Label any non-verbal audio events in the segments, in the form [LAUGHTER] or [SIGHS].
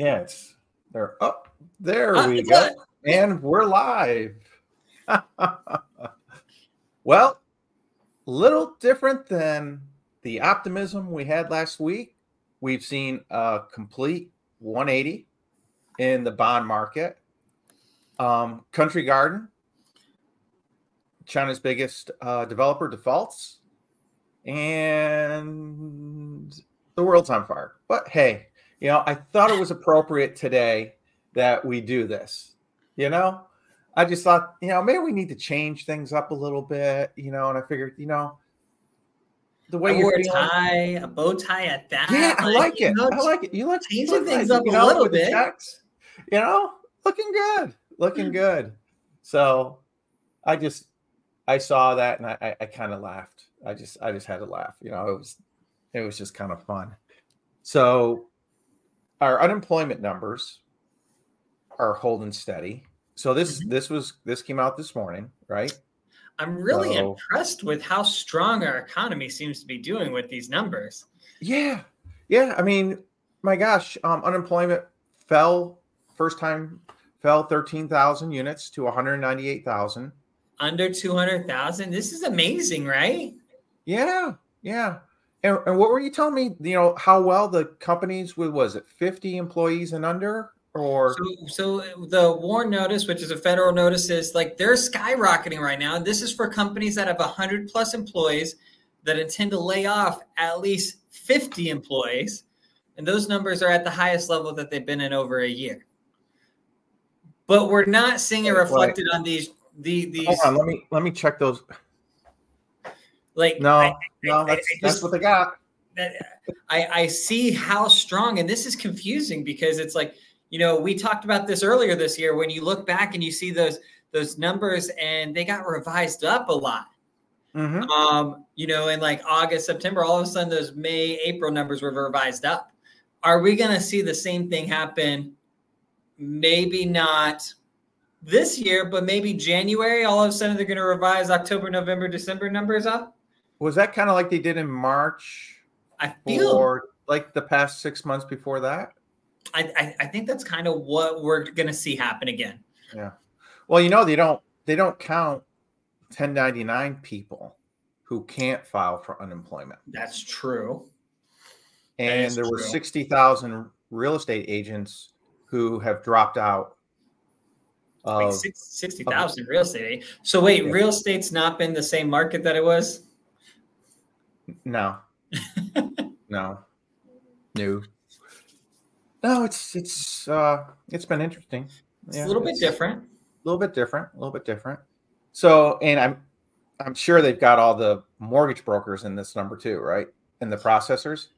Yeah, it's they're up. There we go. And we're live. [LAUGHS] well, little different than the optimism we had last week. We've seen a complete 180 in the bond market. Um, Country Garden, China's biggest uh, developer, defaults, and the world's on fire. But hey, you know, I thought it was appropriate today that we do this. You know, I just thought, you know, maybe we need to change things up a little bit, you know, and I figured, you know, the way you're wore a tie, a bow tie at that. Yeah, I like you it. know, I like it. You look changing things nice, up you a know, little bit. checks, you know, looking good, looking mm. good. So I just I saw that and I, I, I kind of laughed. I just I just had to laugh. You know, it was it was just kind of fun. So our unemployment numbers are holding steady. So this Mhm. this was this came out this morning, right? I'm really So- impressed with how strong our economy seems to be doing with these numbers. Yeah, yeah. I mean, my gosh, um, unemployment fell first time fell thirteen thousand units to one hundred ninety eight thousand. Under 200,000. This is amazing, right? Yeah, yeah. And, and what were you telling me? You know how well the companies with was it fifty employees and under, or So, so the WARN notice, which is a federal notice, is like they're skyrocketing right now. This is for companies that have 100 plus employees that intend to lay off at least 50 employees. And those numbers are at the highest level that they've been in over a year. But we're not seeing it Right. reflected on these the, these hold on? Let me let me check those. Like No, I- no, I- that's I that's what they got. I, I see how strong, and this is confusing because it's like, you know, we talked about this earlier this year. When you look back and you see those those numbers, and they got revised up a lot. Mhm. Um, you know, in like August, September, all of a sudden those May, April numbers were revised up. Are we going to see the same thing happen? Maybe not this year, but maybe January. All of a sudden they're going to revise October, November, December numbers up. Was that kind of like they did in March I feel or like the past six months before that? I, I, I think that's kind of what we're going to see happen again. Yeah. Well, you know they don't they don't count 1099 people who can't file for unemployment. That's true. And is there were true. 60,000 real estate agents who have dropped out Like of six, 60,000 real estate. So wait, real estate's not been the same market that it was? No. [LAUGHS] no. No. No, it's it's uh it's been interesting. It's Yeah, a little bit different. a little bit different, a little bit different. So, and I'm I'm sure they've got all the mortgage brokers in this number too, right? And the processors.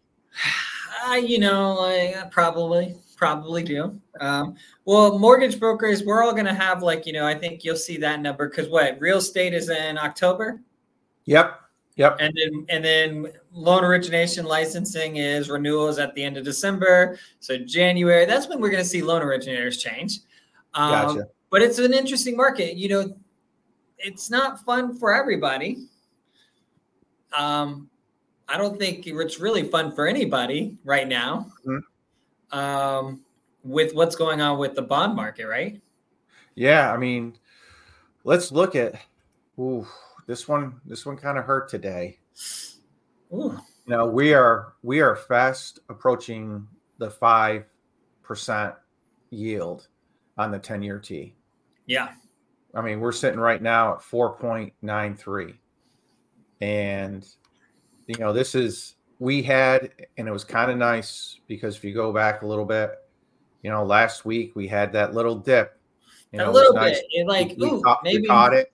Uh, [SIGHS] you know, like, probably, probably do. Um, well, mortgage brokers, we're all going to have like, you know, I think you'll see that number because what real estate is in October, Yep. Yep. and then and then loan origination licensing is renewals at the end of December. So January, that's when we're going to see loan originators change. Um, Gotcha. But it's an interesting market. You know, it's not fun for everybody. Um, I don't think it's really fun for anybody right now. Mhm. Um, with what's going on with the bond market, right? Yeah, I mean, let's look at ooh, this one this one kind of hurt today. Ooh, we are we are fast approaching the five percent yield on the 10 year T. yeah. I mean, we're sitting right now at 4.93. And, you know, this is, we had, and it was kind of nice because if you go back a little bit, you know, last week we had that little dip. You know, a little nice. bit. It like, we, ooh, caught, we maybe caught it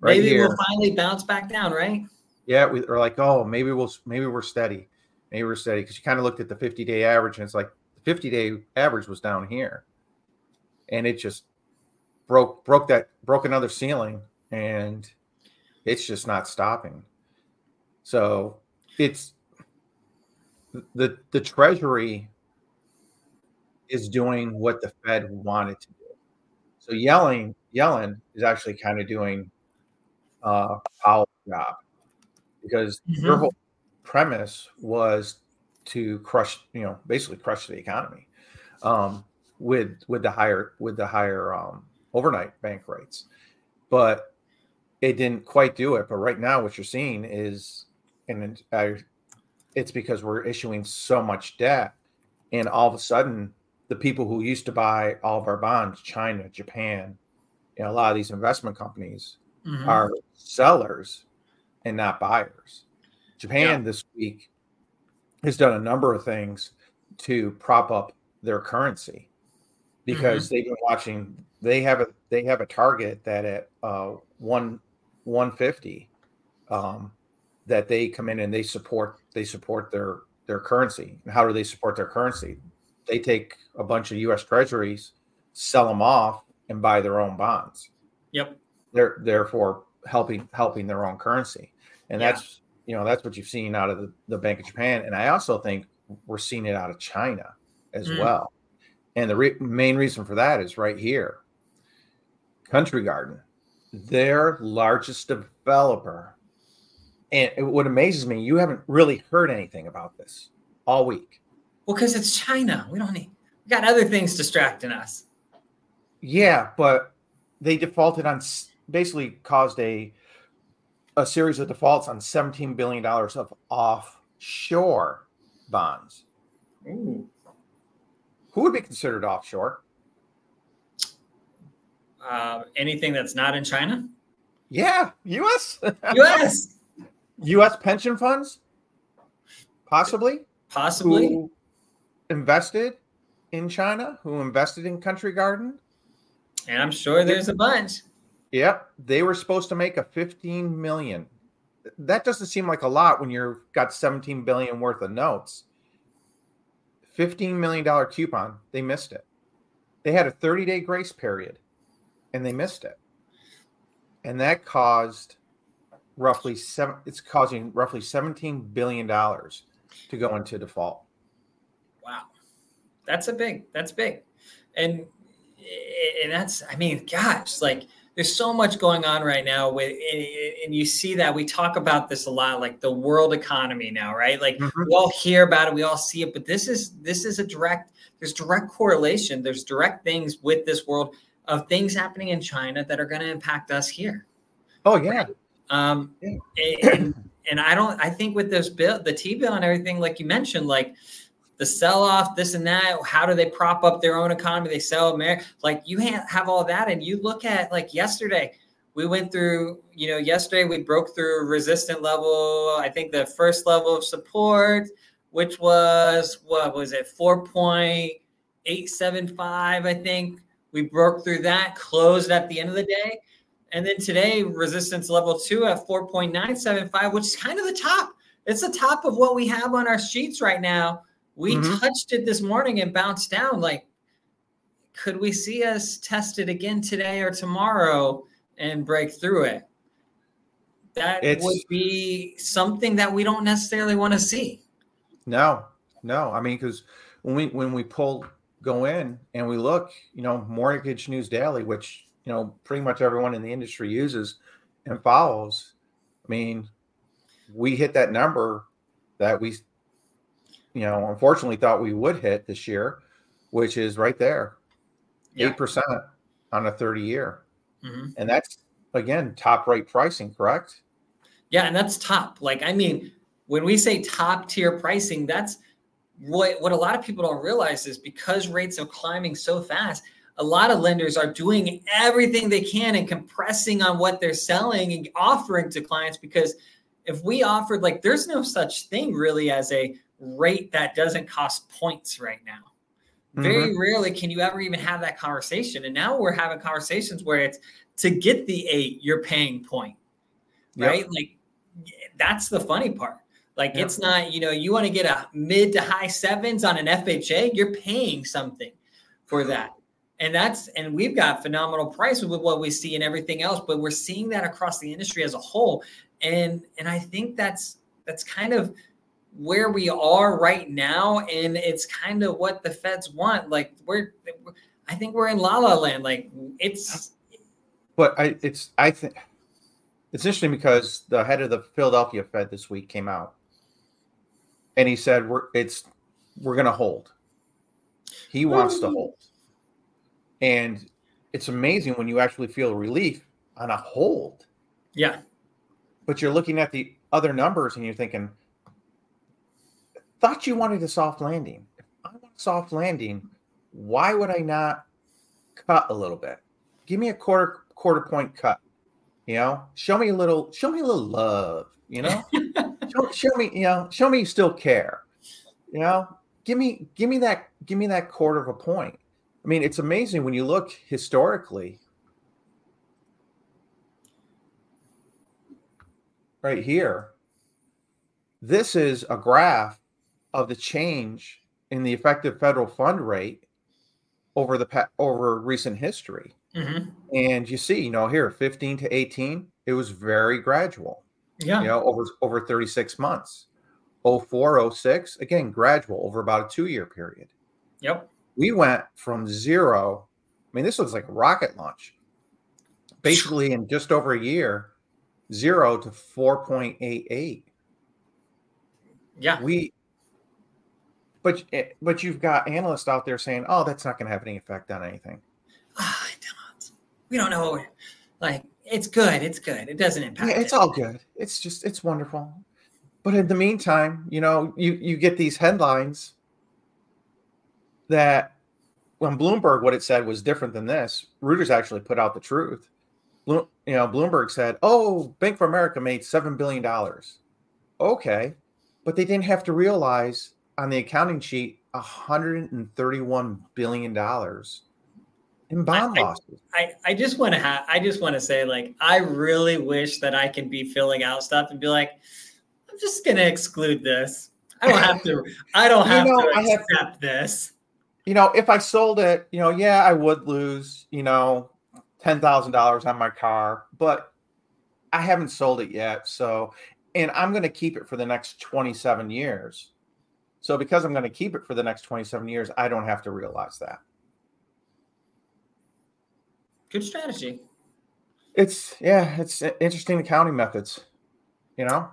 right maybe here. we'll finally bounce back down, right? yeah, we are like, oh, maybe we'll, maybe we're steady. Maybe we're steady because you kind of looked at the 50 day average and it's like the 50 day average was down here. And it just broke, broke that, broke another ceiling and it's just not stopping. So it's the the treasury is doing what the Fed wanted to do. So yelling, Yellen is actually kind of doing uh Powell's job because their Mhm. whole premise was to crush, you know, basically crush the economy. um, with with the higher with the higher um, overnight bank rates, but it didn't quite do it. But right now, what you're seeing is, and I, it's because we're issuing so much debt, and all of a sudden, the people who used to buy all of our bonds, China, Japan, you know, a lot of these investment companies mm-hmm. are sellers and not buyers. Japan yeah. this week has done a number of things to prop up their currency because mm-hmm. they've been watching they have a they have a target that at uh one 150 um that they come in and they support they support their their currency and how do they support their currency they take a bunch of us treasuries sell them off and buy their own bonds yep they're therefore helping helping their own currency. And yeah. that's you know that's what you've seen out of the, the bank of japan. And i also think we're seeing it out of china as mm. well. And the re- main reason for that is right here. Country garden their largest developer. And what amazes me you haven't really heard anything about this all week. Well because it's china. We don't need we got other things distracting us. Yeah but they defaulted on basically caused a a series of defaults on 17 billion dollars of offshore bonds. Ooh. Who would be considered offshore? Uh, anything that's not in China? Yeah, U.S. U.S. [LAUGHS] U.S. pension funds, possibly. Possibly. Who invested in China? Who invested in Country Garden? And I'm sure there's a bunch. Yep, they were supposed to make a 15 million. That doesn't seem like a lot when you've got 17 billion worth of notes. 15 million dollar coupon, they missed it. They had a 30 day grace period and they missed it. And that caused roughly seven it's causing roughly 17 billion dollars to go into default. Wow. That's a big that's big. And and that's I mean gosh, like there's so much going on right now with and you see that we talk about this a lot like the world economy now right like mm-hmm. we all hear about it we all see it but this is this is a direct there's direct correlation there's direct things with this world of things happening in china that are going to impact us here oh yeah right? um yeah. And, and i don't i think with this bill the t-bill and everything like you mentioned like the sell off, this and that. How do they prop up their own economy? They sell America. Like you have all that, and you look at like yesterday. We went through, you know, yesterday we broke through resistant level. I think the first level of support, which was what was it, four point eight seven five. I think we broke through that, closed at the end of the day. And then today, resistance level two at 4.975, which is kind of the top. It's the top of what we have on our sheets right now. We mm-hmm. touched it this morning and bounced down. Like, could we see us test it again today or tomorrow and break through it? That it's, would be something that we don't necessarily want to see. No, no. I mean, because when we when we pull go in and we look, you know, Mortgage News Daily, which you know pretty much everyone in the industry uses and follows. I mean, we hit that number that we you know, unfortunately thought we would hit this year, which is right there, eight yeah. percent on a thirty year, mm-hmm. and that's again top rate pricing, correct? Yeah, and that's top. Like, I mean, when we say top tier pricing, that's what what a lot of people don't realize is because rates are climbing so fast. A lot of lenders are doing everything they can and compressing on what they're selling and offering to clients because if we offered like there's no such thing really as a rate that doesn't cost points right now. Mm-hmm. Very rarely can you ever even have that conversation. And now we're having conversations where it's to get the eight, you're paying point, right? Yep. Like that's the funny part. Like yep. it's not, you know, you want to get a mid to high sevens on an FHA, you're paying something for that. And that's and we've got phenomenal price with what we see and everything else, but we're seeing that across the industry as a whole. And and I think that's that's kind of where we are right now and it's kind of what the feds want like we're i think we're in la la land like it's but i it's i think it's interesting because the head of the philadelphia fed this week came out and he said we're it's we're going to hold He wants to hold. And it's amazing when you actually feel relief on a hold. Yeah. But you're looking at the other numbers and you're thinking, thought you wanted a soft landing. If I want a soft landing, why would I not cut a little bit? Give me a quarter quarter point cut. You know, show me a little, show me a little love. You know, [LAUGHS] show, show me, you know, show me you still care. You know, give me, give me that, give me that quarter of a point. I mean, it's amazing when you look historically. Right here, this is a graph of the change in the effective federal fund rate over the over recent history. Mm-hmm. And you see, you know, here 15 to 18, it was very gradual. Yeah. You know, over over 36 months. 04, 06, again, gradual over about a two year period. Yep. We went from zero. I mean, this looks like a rocket launch. Basically, in just over a year, zero to 4.88. Yeah. We but eh, but you've got analysts out there saying, "Oh, that's not going to have any effect on anything." Oh, don't. We don't know. Like it's good. It's good. It doesn't impact. Yeah, it's it. all good. It's just it's wonderful. But in the meantime, you know, you you get these headlines that when Bloomberg, what it said was different than this. Reuters actually put out the truth. you know, Bloomberg said, "Oh, Bank of America made seven billion dollars." Okay, but they didn't have to realize on the accounting sheet 131 billion dollars in bond I, losses. I, I just want to have I just want to say like I really wish that I could be filling out stuff and be like I'm just gonna exclude this. I don't have to [LAUGHS] I don't have you know, to accept have to, this. You know, if I sold it, you know, yeah, I would lose, you know, ten thousand dollars on my car, but I haven't sold it yet. So and I'm gonna keep it for the next 27 years. So because I'm going to keep it for the next 27 years, I don't have to realize that. Good strategy. It's yeah, it's interesting accounting methods. You know,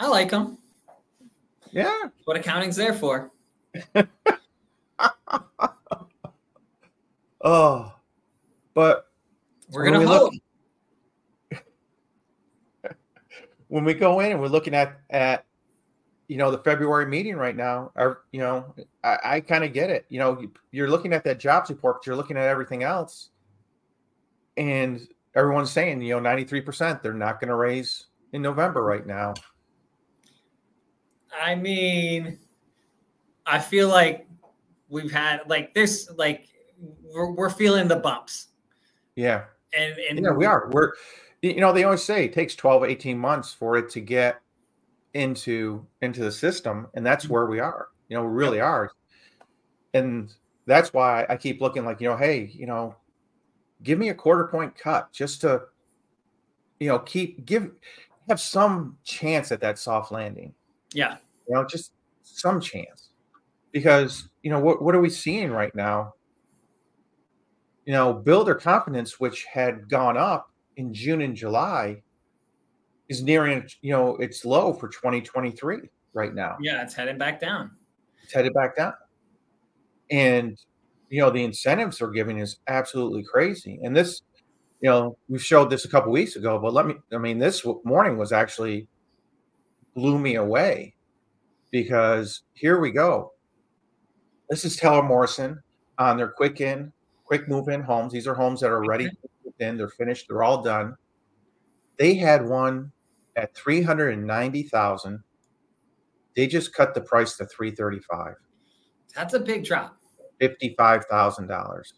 I like them. Yeah, what accounting's there for. [LAUGHS] oh, but we're gonna hope. Look, [LAUGHS] when we go in and we're looking at at you know the February meeting right now are you know I, I kind of get it. You know you're looking at that jobs report, but you're looking at everything else, and everyone's saying you know 93 percent they're not going to raise in November right now. I mean, I feel like we've had like this like we're, we're feeling the bumps. Yeah. And and yeah, we are. We're you know they always say it takes 12 18 months for it to get into into the system and that's mm-hmm. where we are you know we really are. And that's why i keep looking like you know hey you know give me a quarter point cut just to you know keep give have some chance at that soft landing. Yeah. You know just some chance. Because you know what, what are we seeing right now? You know builder confidence which had gone up in june and july is nearing you know its low for 2023 right now. Yeah, it's headed back down. It's headed back down. And you know the incentives they're giving is absolutely crazy. And this, you know, we showed this a couple weeks ago, but let me I mean this morning was actually blew me away because here we go. This is Taylor Morrison on their quick in, quick move in homes. These are homes that are ready in, they're finished, they're all done. They had one at 390,000. They just cut the price to 335. That's a big drop. $55,000.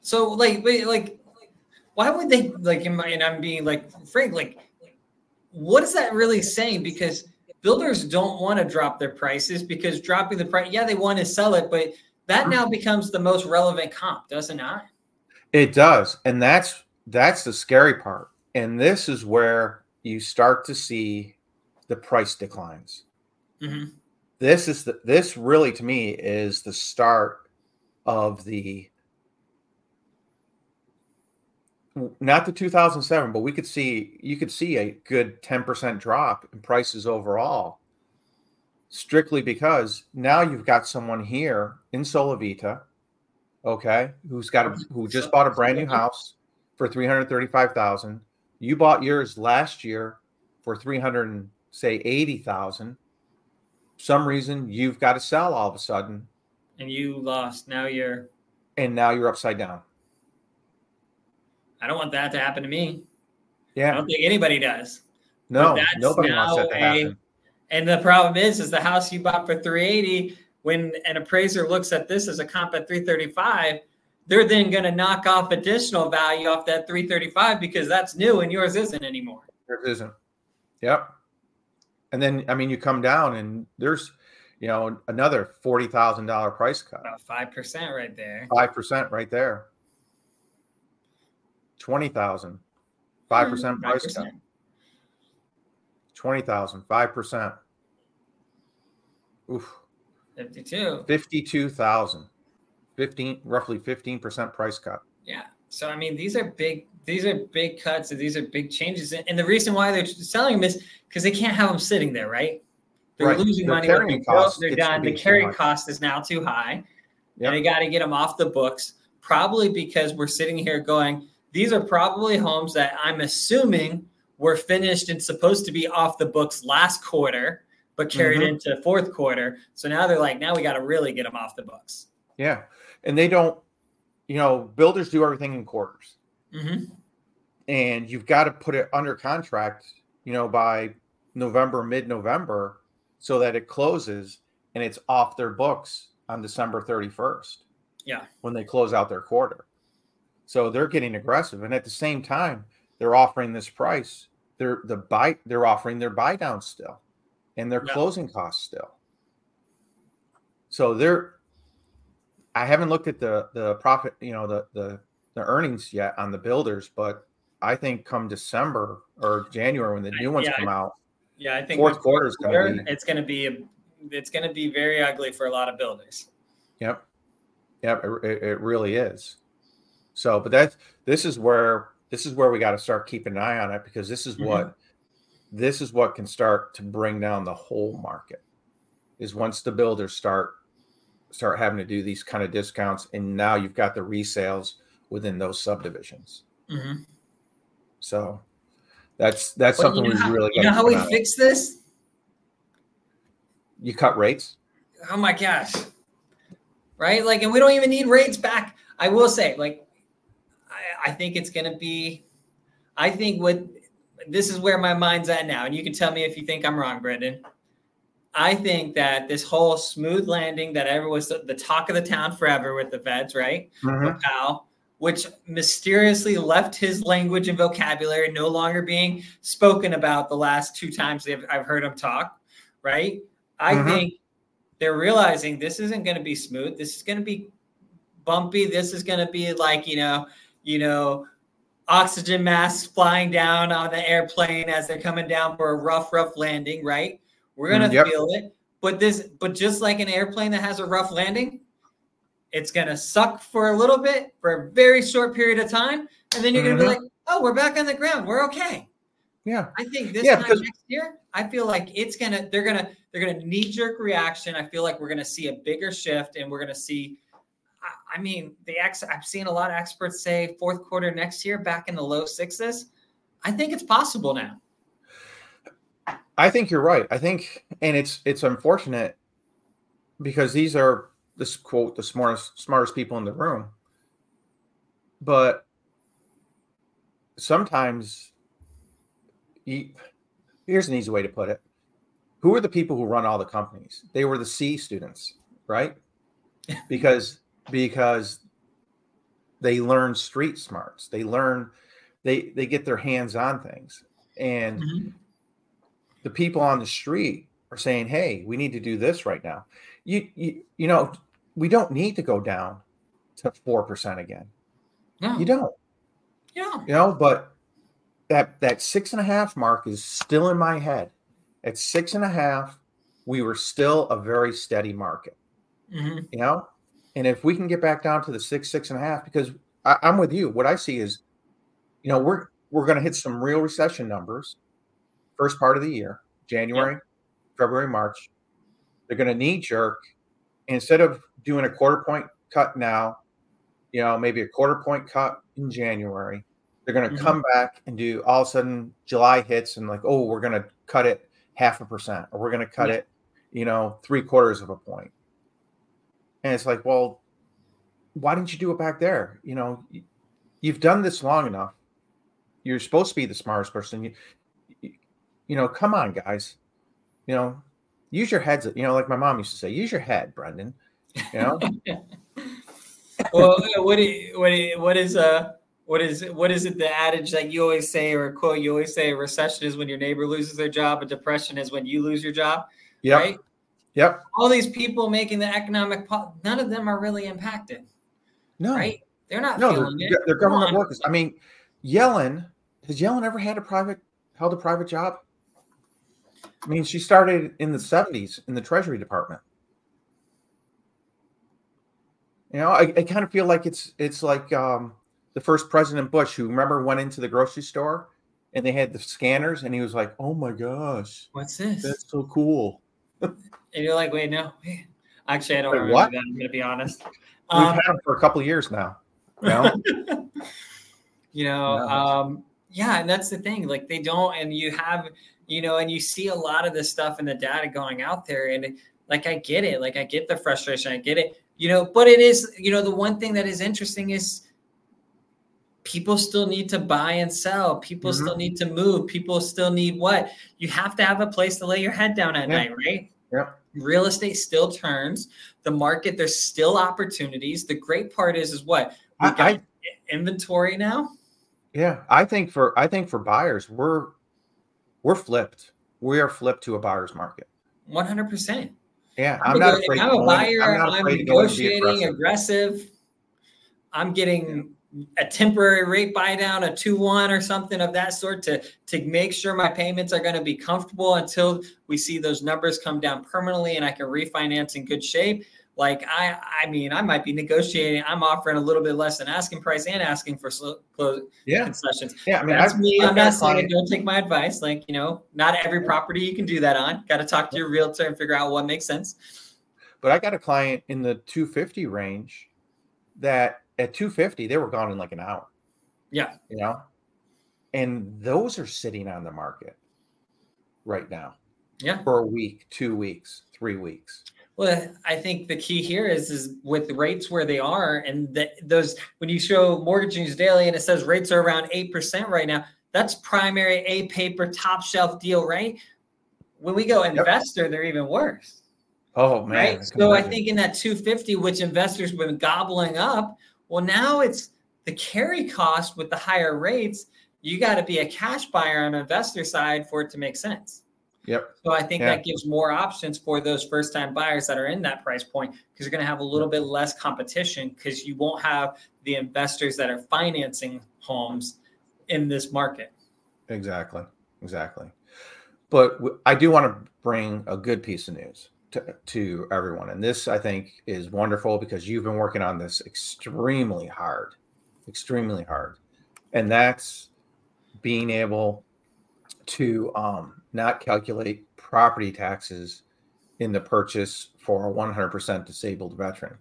So like like why would they like in my and I'm being like frank like what is that really saying because builders don't want to drop their prices because dropping the price yeah they want to sell it but that now becomes the most relevant comp does it not it does and that's that's the scary part and this is where you start to see the price declines. Mm-hmm. This is the this really to me is the start of the not the 2007 but we could see you could see a good 10% drop in prices overall strictly because now you've got someone here in Solivita, okay, who's got a, who just bought a brand new house for 335,000. You bought yours last year for 300 say 80,000. Some reason you've got to sell all of a sudden and you lost. Now you're and now you're upside down. I don't want that to happen to me. Yeah. I don't think anybody does. No, nobody wants that to a, happen. And the problem is, is the house you bought for 380, when an appraiser looks at this as a comp at 335, they're then going to knock off additional value off that 335 because that's new and yours isn't anymore. Yours isn't. Yep. And then, I mean, you come down and there's, you know, another $40,000 price cut. About 5% right there. 5% right there. 20,000. 5% mm, price 5%. cut. 20,000, 5%. Oof. 52. 52,000. 15 roughly 15% price cut. Yeah. So I mean these are big these are big cuts and these are big changes and the reason why they're selling them is because they can't have them sitting there, right? They're right. losing money. Carrying costs, they're done. The carrying cost is now too high. Yep. And they got to get them off the books, probably because we're sitting here going, these are probably homes that I'm assuming were finished and supposed to be off the books last quarter, but carried mm-hmm. into fourth quarter. So now they're like, now we got to really get them off the books. Yeah. And they don't, you know, builders do everything in quarters. Mm-hmm. And you've got to put it under contract, you know, by November, mid November, so that it closes and it's off their books on December 31st. Yeah. When they close out their quarter. So they're getting aggressive. And at the same time, they're offering this price. They're the buy they're offering their buy down still and their yeah. closing costs still. So they're I haven't looked at the the profit, you know, the the the earnings yet on the builders, but I think come December or January when the new ones yeah, come out. Yeah, I think fourth quarter is going to be. It's going to be a, it's going to be very ugly for a lot of builders. Yep, yep, it, it really is. So, but that's this is where this is where we got to start keeping an eye on it because this is mm-hmm. what this is what can start to bring down the whole market. Is once the builders start start having to do these kind of discounts, and now you've got the resales within those subdivisions. Mm-hmm. So that's that's well, something you know we how, really. You know how we fix this? You cut rates. Oh my gosh! Right, like, and we don't even need rates back. I will say, like, I, I think it's going to be. I think what this is where my mind's at now, and you can tell me if you think I'm wrong, Brendan. I think that this whole smooth landing that ever was the, the talk of the town forever with the feds, right? Mm-hmm. Powell, which mysteriously left his language and vocabulary no longer being spoken about the last two times I've heard him talk, right? I mm-hmm. think they're realizing this isn't going to be smooth. This is going to be bumpy. This is going to be like, you know, you know, oxygen masks flying down on the airplane as they're coming down for a rough, rough landing, right? We're going to mm, yep. feel it. But this, but just like an airplane that has a rough landing, it's going to suck for a little bit for a very short period of time. And then you're mm-hmm. going to be like, oh, we're back on the ground. We're okay. Yeah. I think this yeah, time because- next year, I feel like it's to, they're going to, they're to knee jerk reaction. I feel like we're going to see a bigger shift and we're going to see, I, I mean, the ex, I've seen a lot of experts say fourth quarter next year back in the low sixes. I think it's possible now. I think you're right. I think, and it's it's unfortunate because these are this quote the smartest smartest people in the room. But sometimes you, here's an easy way to put it. Who are the people who run all the companies? They were the c students right? [LAUGHS] Because because they learn street smarts. They learn they they get their hands on things. And mm-hmm. The people on the street are saying hey we need to do this right now you you, you know we don't need to go down to 4% again. No. You don't. Yeah. You know, but that that six and a half mark is still in my head. At six and a half, we were still a very steady market. Mm-hmm. You know, and if we can get back down to the six, six and a half, because I, I'm with you. What I see is, you know, we're we're going to hit some real recession numbers first part of the year, January, yep. February, March. they're going to knee jerk instead of doing a quarter point cut now, you know, maybe a quarter point cut in January. They're going to mm-hmm. come back and do all of a sudden July hits and like, oh, we're going to cut it half a percent or we're going to cut yeah. it, you know, three quarters of a point. And it's like, well, why didn't you do it back there? You know, you've done this long enough. You're supposed to be the smartest person. You, you know, come on, guys. You know, use your heads. You know, like my mom used to say, use your head, Brendan. You know. [LAUGHS] well, what you, what you, what is uh what is what is it the adage that you always say or a quote you always say a recession is when your neighbor loses their job a depression is when you lose your job yep. right yep all these people making the economic po- none of them are really impacted no right they're not no they're, they're government workers i mean yellen has yellen ever had a private held a private job i mean she started in the 70s in the treasury department you know i, I kind of feel like it's it's like um the first President Bush, who remember went into the grocery store and they had the scanners, and he was like, "Oh my gosh, what's this? That's so cool." [LAUGHS] and you're like, "Wait, no." Actually, I don't remember what? that. I'm gonna be honest. We've um, had them for a couple years now. You know, [LAUGHS] you know um, yeah, and that's the thing. Like they don't, and you have, you know, and you see a lot of this stuff in the data going out there, and like I get it. Like I get the frustration. I get it. You know, but it is, you know, the one thing that is interesting is people still need to buy and sell. People mm-hmm. still need to move. People still need what? You have to have a place to lay your head down at yeah. night, right? Yeah. Real estate still turns. The market, there's still opportunities. The great part is, is what? We got I, inventory now. Yeah. I think for I think for buyers, we're we're flipped. We are flipped to a buyer's market. 100 percent Yeah, I'm, I'm not afraid. I'm a buyer. I'm, I'm negotiating aggressive. aggressive. I'm getting a temporary rate buy down, a two one or something of that sort to to make sure my payments are going to be comfortable until we see those numbers come down permanently and I can refinance in good shape. Like I, I mean, I might be negotiating. I'm offering a little bit less than asking price and asking for slow, close yeah. concessions. Yeah, I mean, that's I've, me. I've I'm not saying don't take my advice. Like you know, not every property you can do that on. Got to talk to your realtor and figure out what makes sense. But I got a client in the 250 range that at 250 they were gone in like an hour yeah you know and those are sitting on the market right now yeah for a week two weeks three weeks well i think the key here is is with rates where they are and that those when you show mortgage news daily and it says rates are around 8% right now that's primary a paper top shelf deal right when we go investor yep. they're even worse Oh man! Right. So I think in that 250, which investors have been gobbling up, well, now it's the carry cost with the higher rates. You got to be a cash buyer on the investor side for it to make sense. Yep. So I think yeah. that gives more options for those first time buyers that are in that price point because you're going to have a little bit less competition because you won't have the investors that are financing homes in this market. Exactly. Exactly. But I do want to bring a good piece of news to, to everyone. And this, I think, is wonderful because you've been working on this extremely hard, extremely hard. And that's being able to um, not calculate property taxes in the purchase for a 100% disabled veteran.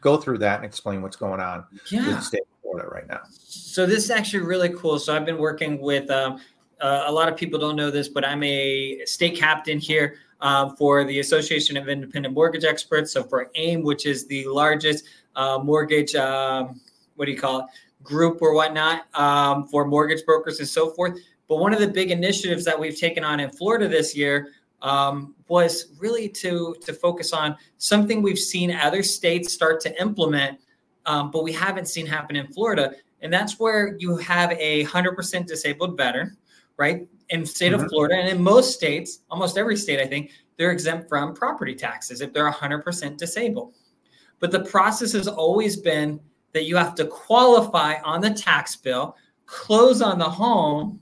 Go through that and explain what's going on yeah. with the state of Florida right now. So this is actually really cool. So I've been working with um, uh, a lot of people don't know this, but I'm a state captain here um, for the Association of Independent Mortgage Experts. So for AIME, which is the largest uh, mortgage, um, what do you call it, group or whatnot um, for mortgage brokers and so forth. But one of the big initiatives that we've taken on in Florida this year um, was really to to focus on something we've seen other states start to implement, um, but we haven't seen happen in Florida. And that's where you have a hundred percent disabled veteran, right? in the state mm-hmm. of Florida and in most states, almost every state, I think, they're exempt from property taxes if they're 100% disabled. But the process has always been that you have to qualify on the tax bill, close on the home,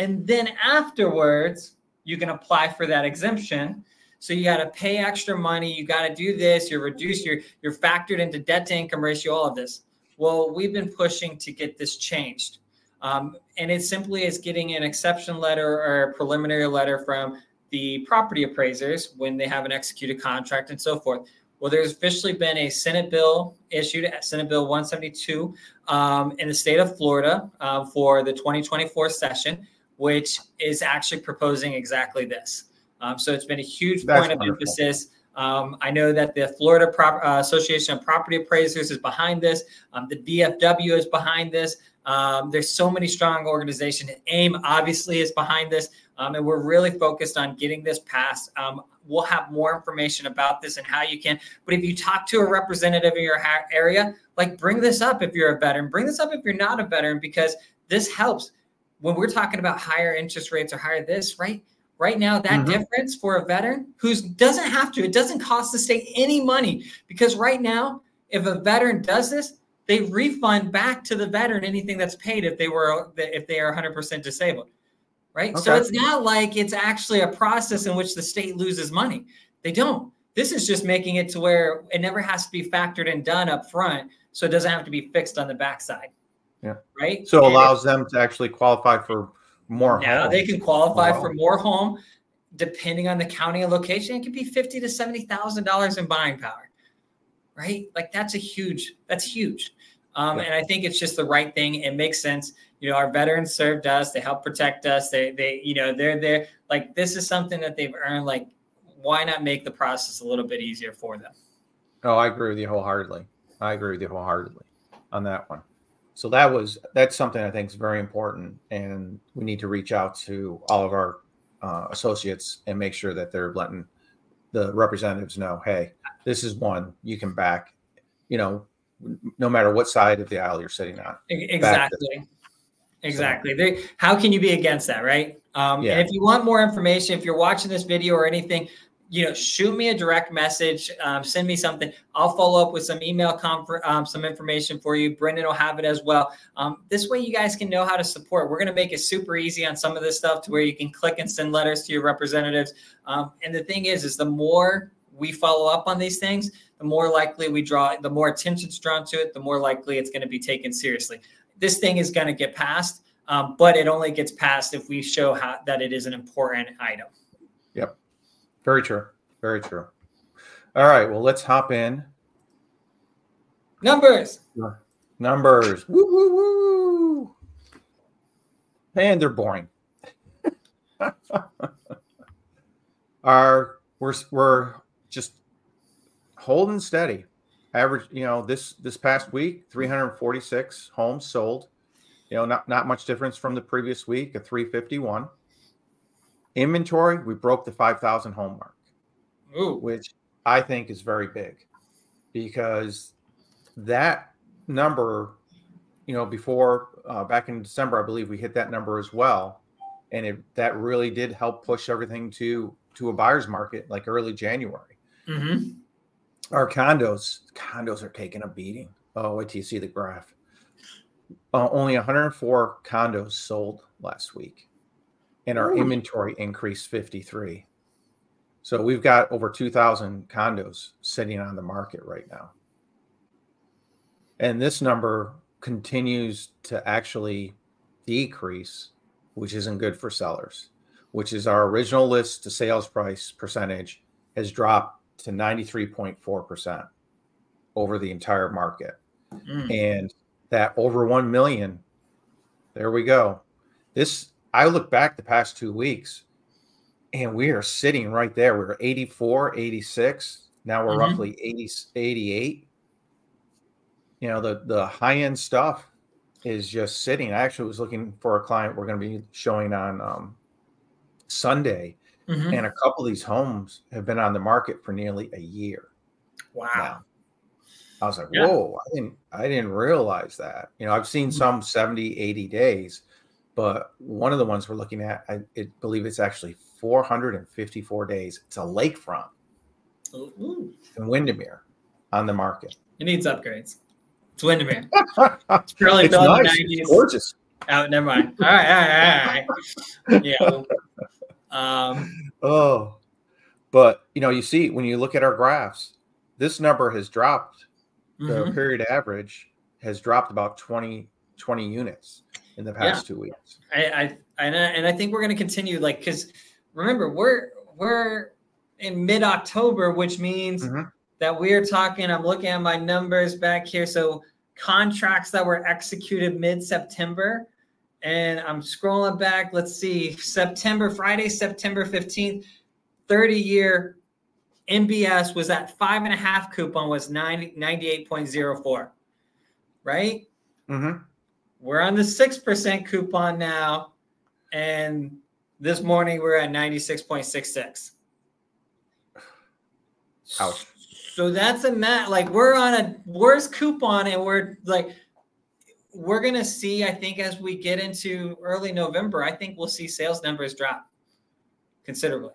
and then afterwards, you can apply for that exemption. So you got to pay extra money. You got to do this. You're reduced. You're you're factored into debt to income ratio. All of this. Well, we've been pushing to get this changed. Um, and it simply is getting an exception letter or a preliminary letter from the property appraisers when they have an executed contract and so forth. Well, there's officially been a Senate bill issued, Senate Bill 172, um, in the state of Florida uh, for the 2024 session, which is actually proposing exactly this. Um, so it's been a huge That's point of wonderful. emphasis. Um, I know that the Florida Prop- uh, Association of Property Appraisers is behind this. Um, the VFW is behind this. Um, there's so many strong organizations. AIME obviously is behind this, um, and we're really focused on getting this passed. Um, we'll have more information about this and how you can. But if you talk to a representative in your ha- area, like bring this up if you're a veteran. Bring this up if you're not a veteran because this helps when we're talking about higher interest rates or higher this right right now that Mhm. difference for a veteran who doesn't have to it doesn't cost the state any money because right now if a veteran does this they refund back to the veteran anything that's paid if they were if they are 100% disabled right? So it's not like it's actually a process in which the state loses money. They don't. This is just making it to where it never has to be factored and done up front so it doesn't have to be fixed on the backside Yeah. right So it And- allows them to actually qualify for more. now homes. they can qualify Wow. for more home, depending on the county and location. It could be fifty to seventy thousand dollars in buying power, right? Like that's a huge. That's huge. Um, Yeah. And I think it's just the right thing. It makes sense. You know, our veterans served us. They help protect us. They, they, you know, they're there. Like this is something that they've earned. Like, why not make the process a little bit easier for them? Oh, I agree with you wholeheartedly. I agree with you wholeheartedly on that one. So that was that's something I think is very important, and we need to reach out to all of our uh, associates and make sure that they're letting the representatives know, hey, this is one you can back. You know, no matter what side of the aisle you're sitting on. Exactly. Exactly. They, how can you be against that, right? Um, Yeah. And if you want more information, if you're watching this video or anything, you know, shoot me a direct message, um, send me something. I'll follow up with some email, confer- um, some information for you. Brendan will have it as well. Um, this way, you guys can know how to support. We're going to make it super easy on some of this stuff to where you can click and send letters to your representatives. Um, and the thing is, is the more we follow up on these things, the more likely we draw, the more attention's drawn to it, the more likely it's going to be taken seriously. This thing is going to get passed, um, but it only gets passed if we show how, that it is an important item. Very true. Very true. All right. Well, let's hop in. Numbers. Numbers. Woo, woo, woo. And they're boring. [LAUGHS] Our we're we're just holding steady. Average, you know, this this past week, 346 homes sold. You know, not not much difference from the previous week, a 351. Inventory, we broke the 5,000 home mark Ooh. which I think is very big because that number, you know, before uh, back in December, I believe we hit that number as well, and it that really did help push everything to to a buyer's market like early January. Mm-hmm. Our condos, condos are taking a beating. Oh, wait till you see the graph. Uh, only 104 condos sold last week, and our Ooh. inventory increased 53. So we've got over 2,000 condos sitting on the market right now. And this number continues to actually decrease, which isn't good for sellers, which is our original list to sales price percentage has dropped to 93.4% over the entire market. Mm. And that over 1 million, there we go. This, I look back the past two weeks and we are sitting right there. We're 84, 86. Now we're Mhm. roughly 80, 88. You know, the, the high end stuff is just sitting. I actually was looking for a client we're going to be showing on um, Sunday. Mhm. And a couple of these homes have been on the market for nearly a year Wow. now. I was like, Yeah. whoa, I didn't I didn't realize that. You know, I've seen Mhm. some 70, 80 days, but one of the ones we're looking at, I it, believe it's actually 454 days. It's a lakefront Ooh. in Windermere on the market. It needs upgrades. It's Windermere. [LAUGHS] it's Probably built in the nice. 90s. It's gorgeous. Oh, never mind. All right, all right, all right. Yeah. Um, Oh, but you know, you see when you look at our graphs, this number has dropped. The mhm. period average has dropped about 20, 20 units in the past two weeks. I, I and I, and I think we're going to continue like because remember we're we're in mid October, which means mm-hmm. that we're talking. I'm looking at my numbers back here. So contracts that were executed mid September. And I'm scrolling back. Let's see, September, Friday, September 15th, 30 year MBS was at five and a half coupon was 90, 98.04, right? Mm-hmm. We're on the 6% coupon now. And this morning we're at 96.66. Ouch. So that's a mat. Like we're on a worse coupon, and we're like, we're gonna see. I think as we get into early November, I think we'll see sales numbers drop considerably.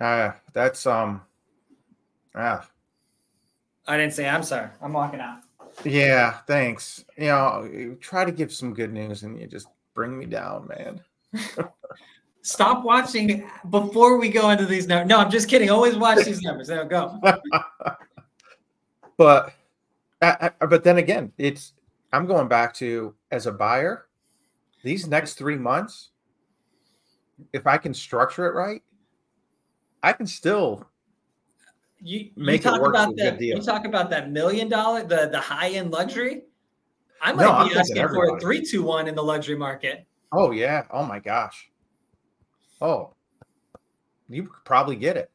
Uh, [SIGHS] that's um, ah. I didn't say. I'm sorry. I'm walking out. Yeah, thanks. You know, try to give some good news, and you just bring me down, man. Stop watching before we go into these numbers. No, I'm just kidding. Always watch these numbers. There we go. [LAUGHS] but, I, I, but then again, it's I'm going back to as a buyer, these next three months, if I can structure it right, I can still you, make you talk about that. You talk about that million dollar, the the high end luxury. I might no, be asking for a three two one in the luxury market. Oh yeah. Oh my gosh. Oh, you could probably get it.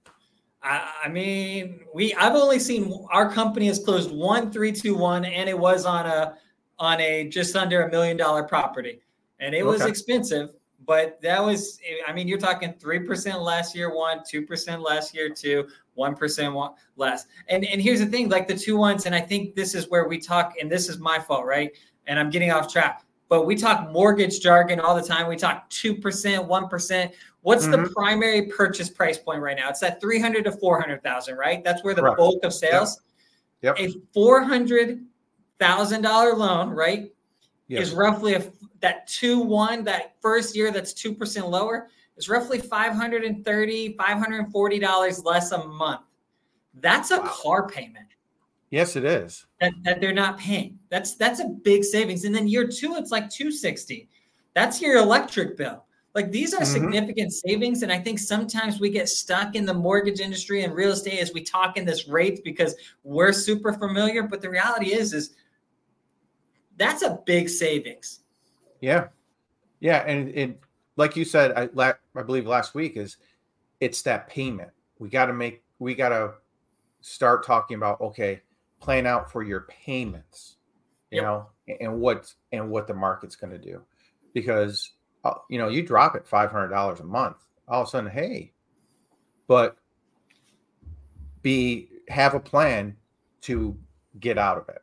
I, I mean, we I've only seen our company has closed one three two one, and it was on a on a just under a million dollar property, and it was expensive. But that was, I mean, you're talking three percent last year, one, two percent last year, two, one percent less. And and here's the thing, like the two ones, and I think this is where we talk, and this is my fault, right? And I'm getting off track but we talk mortgage jargon all the time. We talk 2%, 1%. What's mm-hmm. the primary purchase price point right now? It's at 300 to 400,000, right? That's where the Correct. bulk of sales. Yep. yep. A $400,000 loan, right? Yes. Is roughly a, that 2 1, that first year that's 2% lower, is roughly $530, $540 less a month. That's a wow. car payment. Yes, it is. That, that they're not paying. That's that's a big savings. And then year two, it's like 260. That's your electric bill. Like these are mm-hmm. significant savings. And I think sometimes we get stuck in the mortgage industry and real estate as we talk in this rate because we're super familiar. But the reality is, is that's a big savings. Yeah. Yeah. And it, like you said, I, la- I believe last week is it's that payment. We got to make, we got to start talking about, okay, plan out for your payments, you yep. know, and what and what the market's going to do, because uh, you know you drop it five hundred dollars a month, all of a sudden, hey, but be have a plan to get out of it.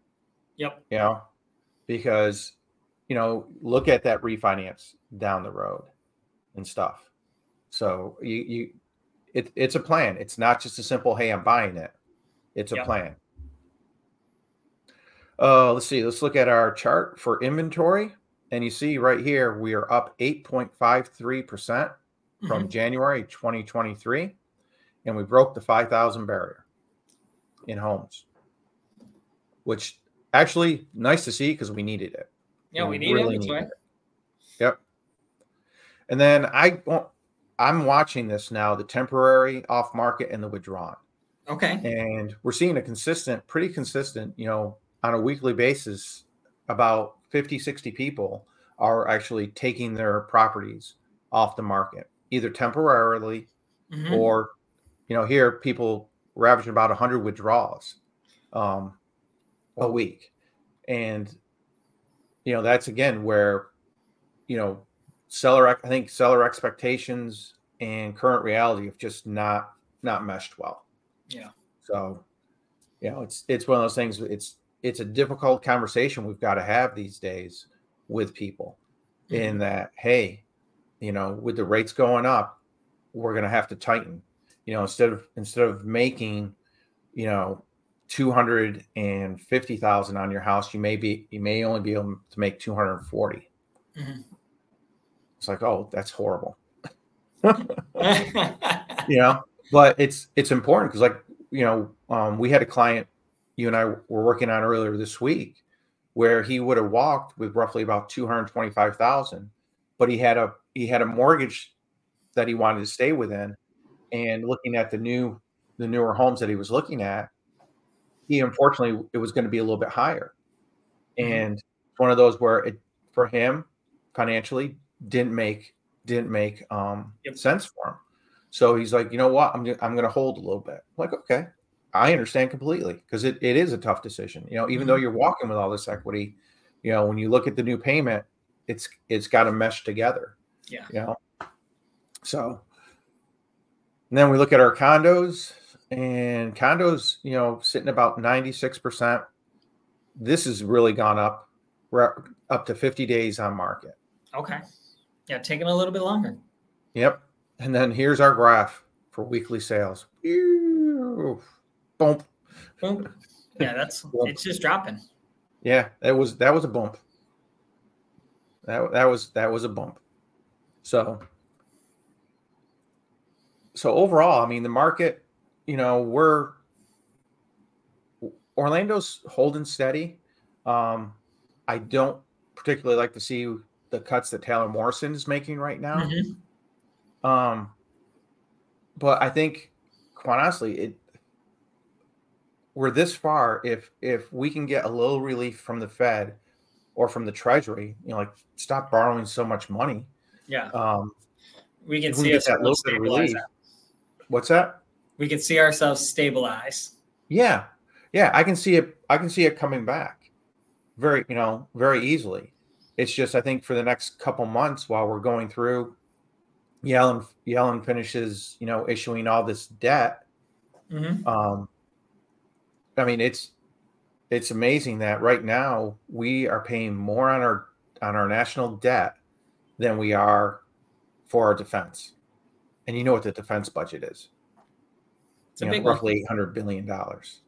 Yep. You know, because you know look at that refinance down the road and stuff. So you you it, it's a plan. It's not just a simple, hey, I'm buying it. It's a plan. Uh, let's see. Let's look at our chart for inventory. And you see right here, we are up 8.53% from mm-hmm. January 2023. And we broke the 5,000 barrier in homes, which actually nice to see because we needed it. Yeah, we, we need really Needed it. Yep. And then I, I'm watching this now, the temporary off market and the withdrawn. Okay. And we're seeing a consistent, pretty consistent, you know, on a weekly basis, about 50, 60 people are actually taking their properties off the market, either temporarily mm-hmm. or, you know, here people we're averaging about 100 withdrawals um, a week. And, you know, that's again where, you know, seller, I think seller expectations and current reality have just not, not meshed well. Yeah. So, you know, it's, it's one of those things. It's, it's a difficult conversation we've got to have these days with people mm-hmm. in that hey you know with the rates going up we're going to have to tighten you know instead of instead of making you know 250,000 on your house you may be you may only be able to make 240 mm-hmm. it's like oh that's horrible [LAUGHS] you know but it's it's important because like you know um, we had a client you and I were working on earlier this week, where he would have walked with roughly about two hundred twenty-five thousand, but he had a he had a mortgage that he wanted to stay within. And looking at the new the newer homes that he was looking at, he unfortunately it was going to be a little bit higher. Mm-hmm. And one of those where it for him financially didn't make didn't make um Yep. sense for him. So he's like, you know what, I'm gonna- I'm going to hold a little bit. I'm like, okay, I understand completely because it, it is a tough decision. You know, even Mm-hmm. though you're walking with all this equity, you know, when you look at the new payment, it's it's got to mesh together. Yeah. You know, so and then we look at our condos and condos, you know, sitting about 96%. This has really gone up. We're up to 50 days on market. Okay. Yeah, taking a little bit longer. Yep. And then here's our graph for weekly sales. Ew. Bump. Boom. Yeah, that's [LAUGHS] it's just dropping. Yeah, that was that was a bump. That that was that was a bump. So so overall, I mean the market, you know, we're Orlando's holding steady. Um, I don't particularly like to see the cuts that Taylor Morrison is making right now. Mhm. Um, but I think, quite honestly, it we're this far. If if we can get a little relief from the Fed or from the Treasury, you know, like stop borrowing so much money. Yeah, Um, we can if we see that little bit of relief. What's that? We can see ourselves stabilize. Yeah, yeah, I can see it. I can see it coming back, very you know very easily. It's just I think for the next couple months while we're going through, Yellen Yellen finishes you know issuing all this debt. hmm Um, I mean it's it's amazing that right now we are paying more on our on our national debt than we are for our defense. And you know what the defense budget is? It's know, big roughly 800 billion dollars.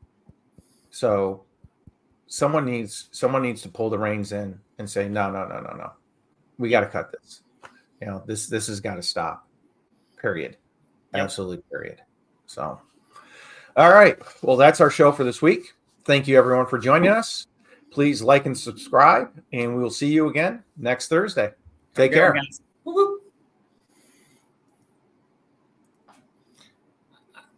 So someone needs someone needs to pull the reins in and say no no no no no. We got to cut this. You know, this this has got to stop. Period. Yep. Absolutely period. So all right. Well, that's our show for this week. Thank you everyone for joining us. Please like and subscribe and we will see you again next Thursday. Take Have a good one, care. guys.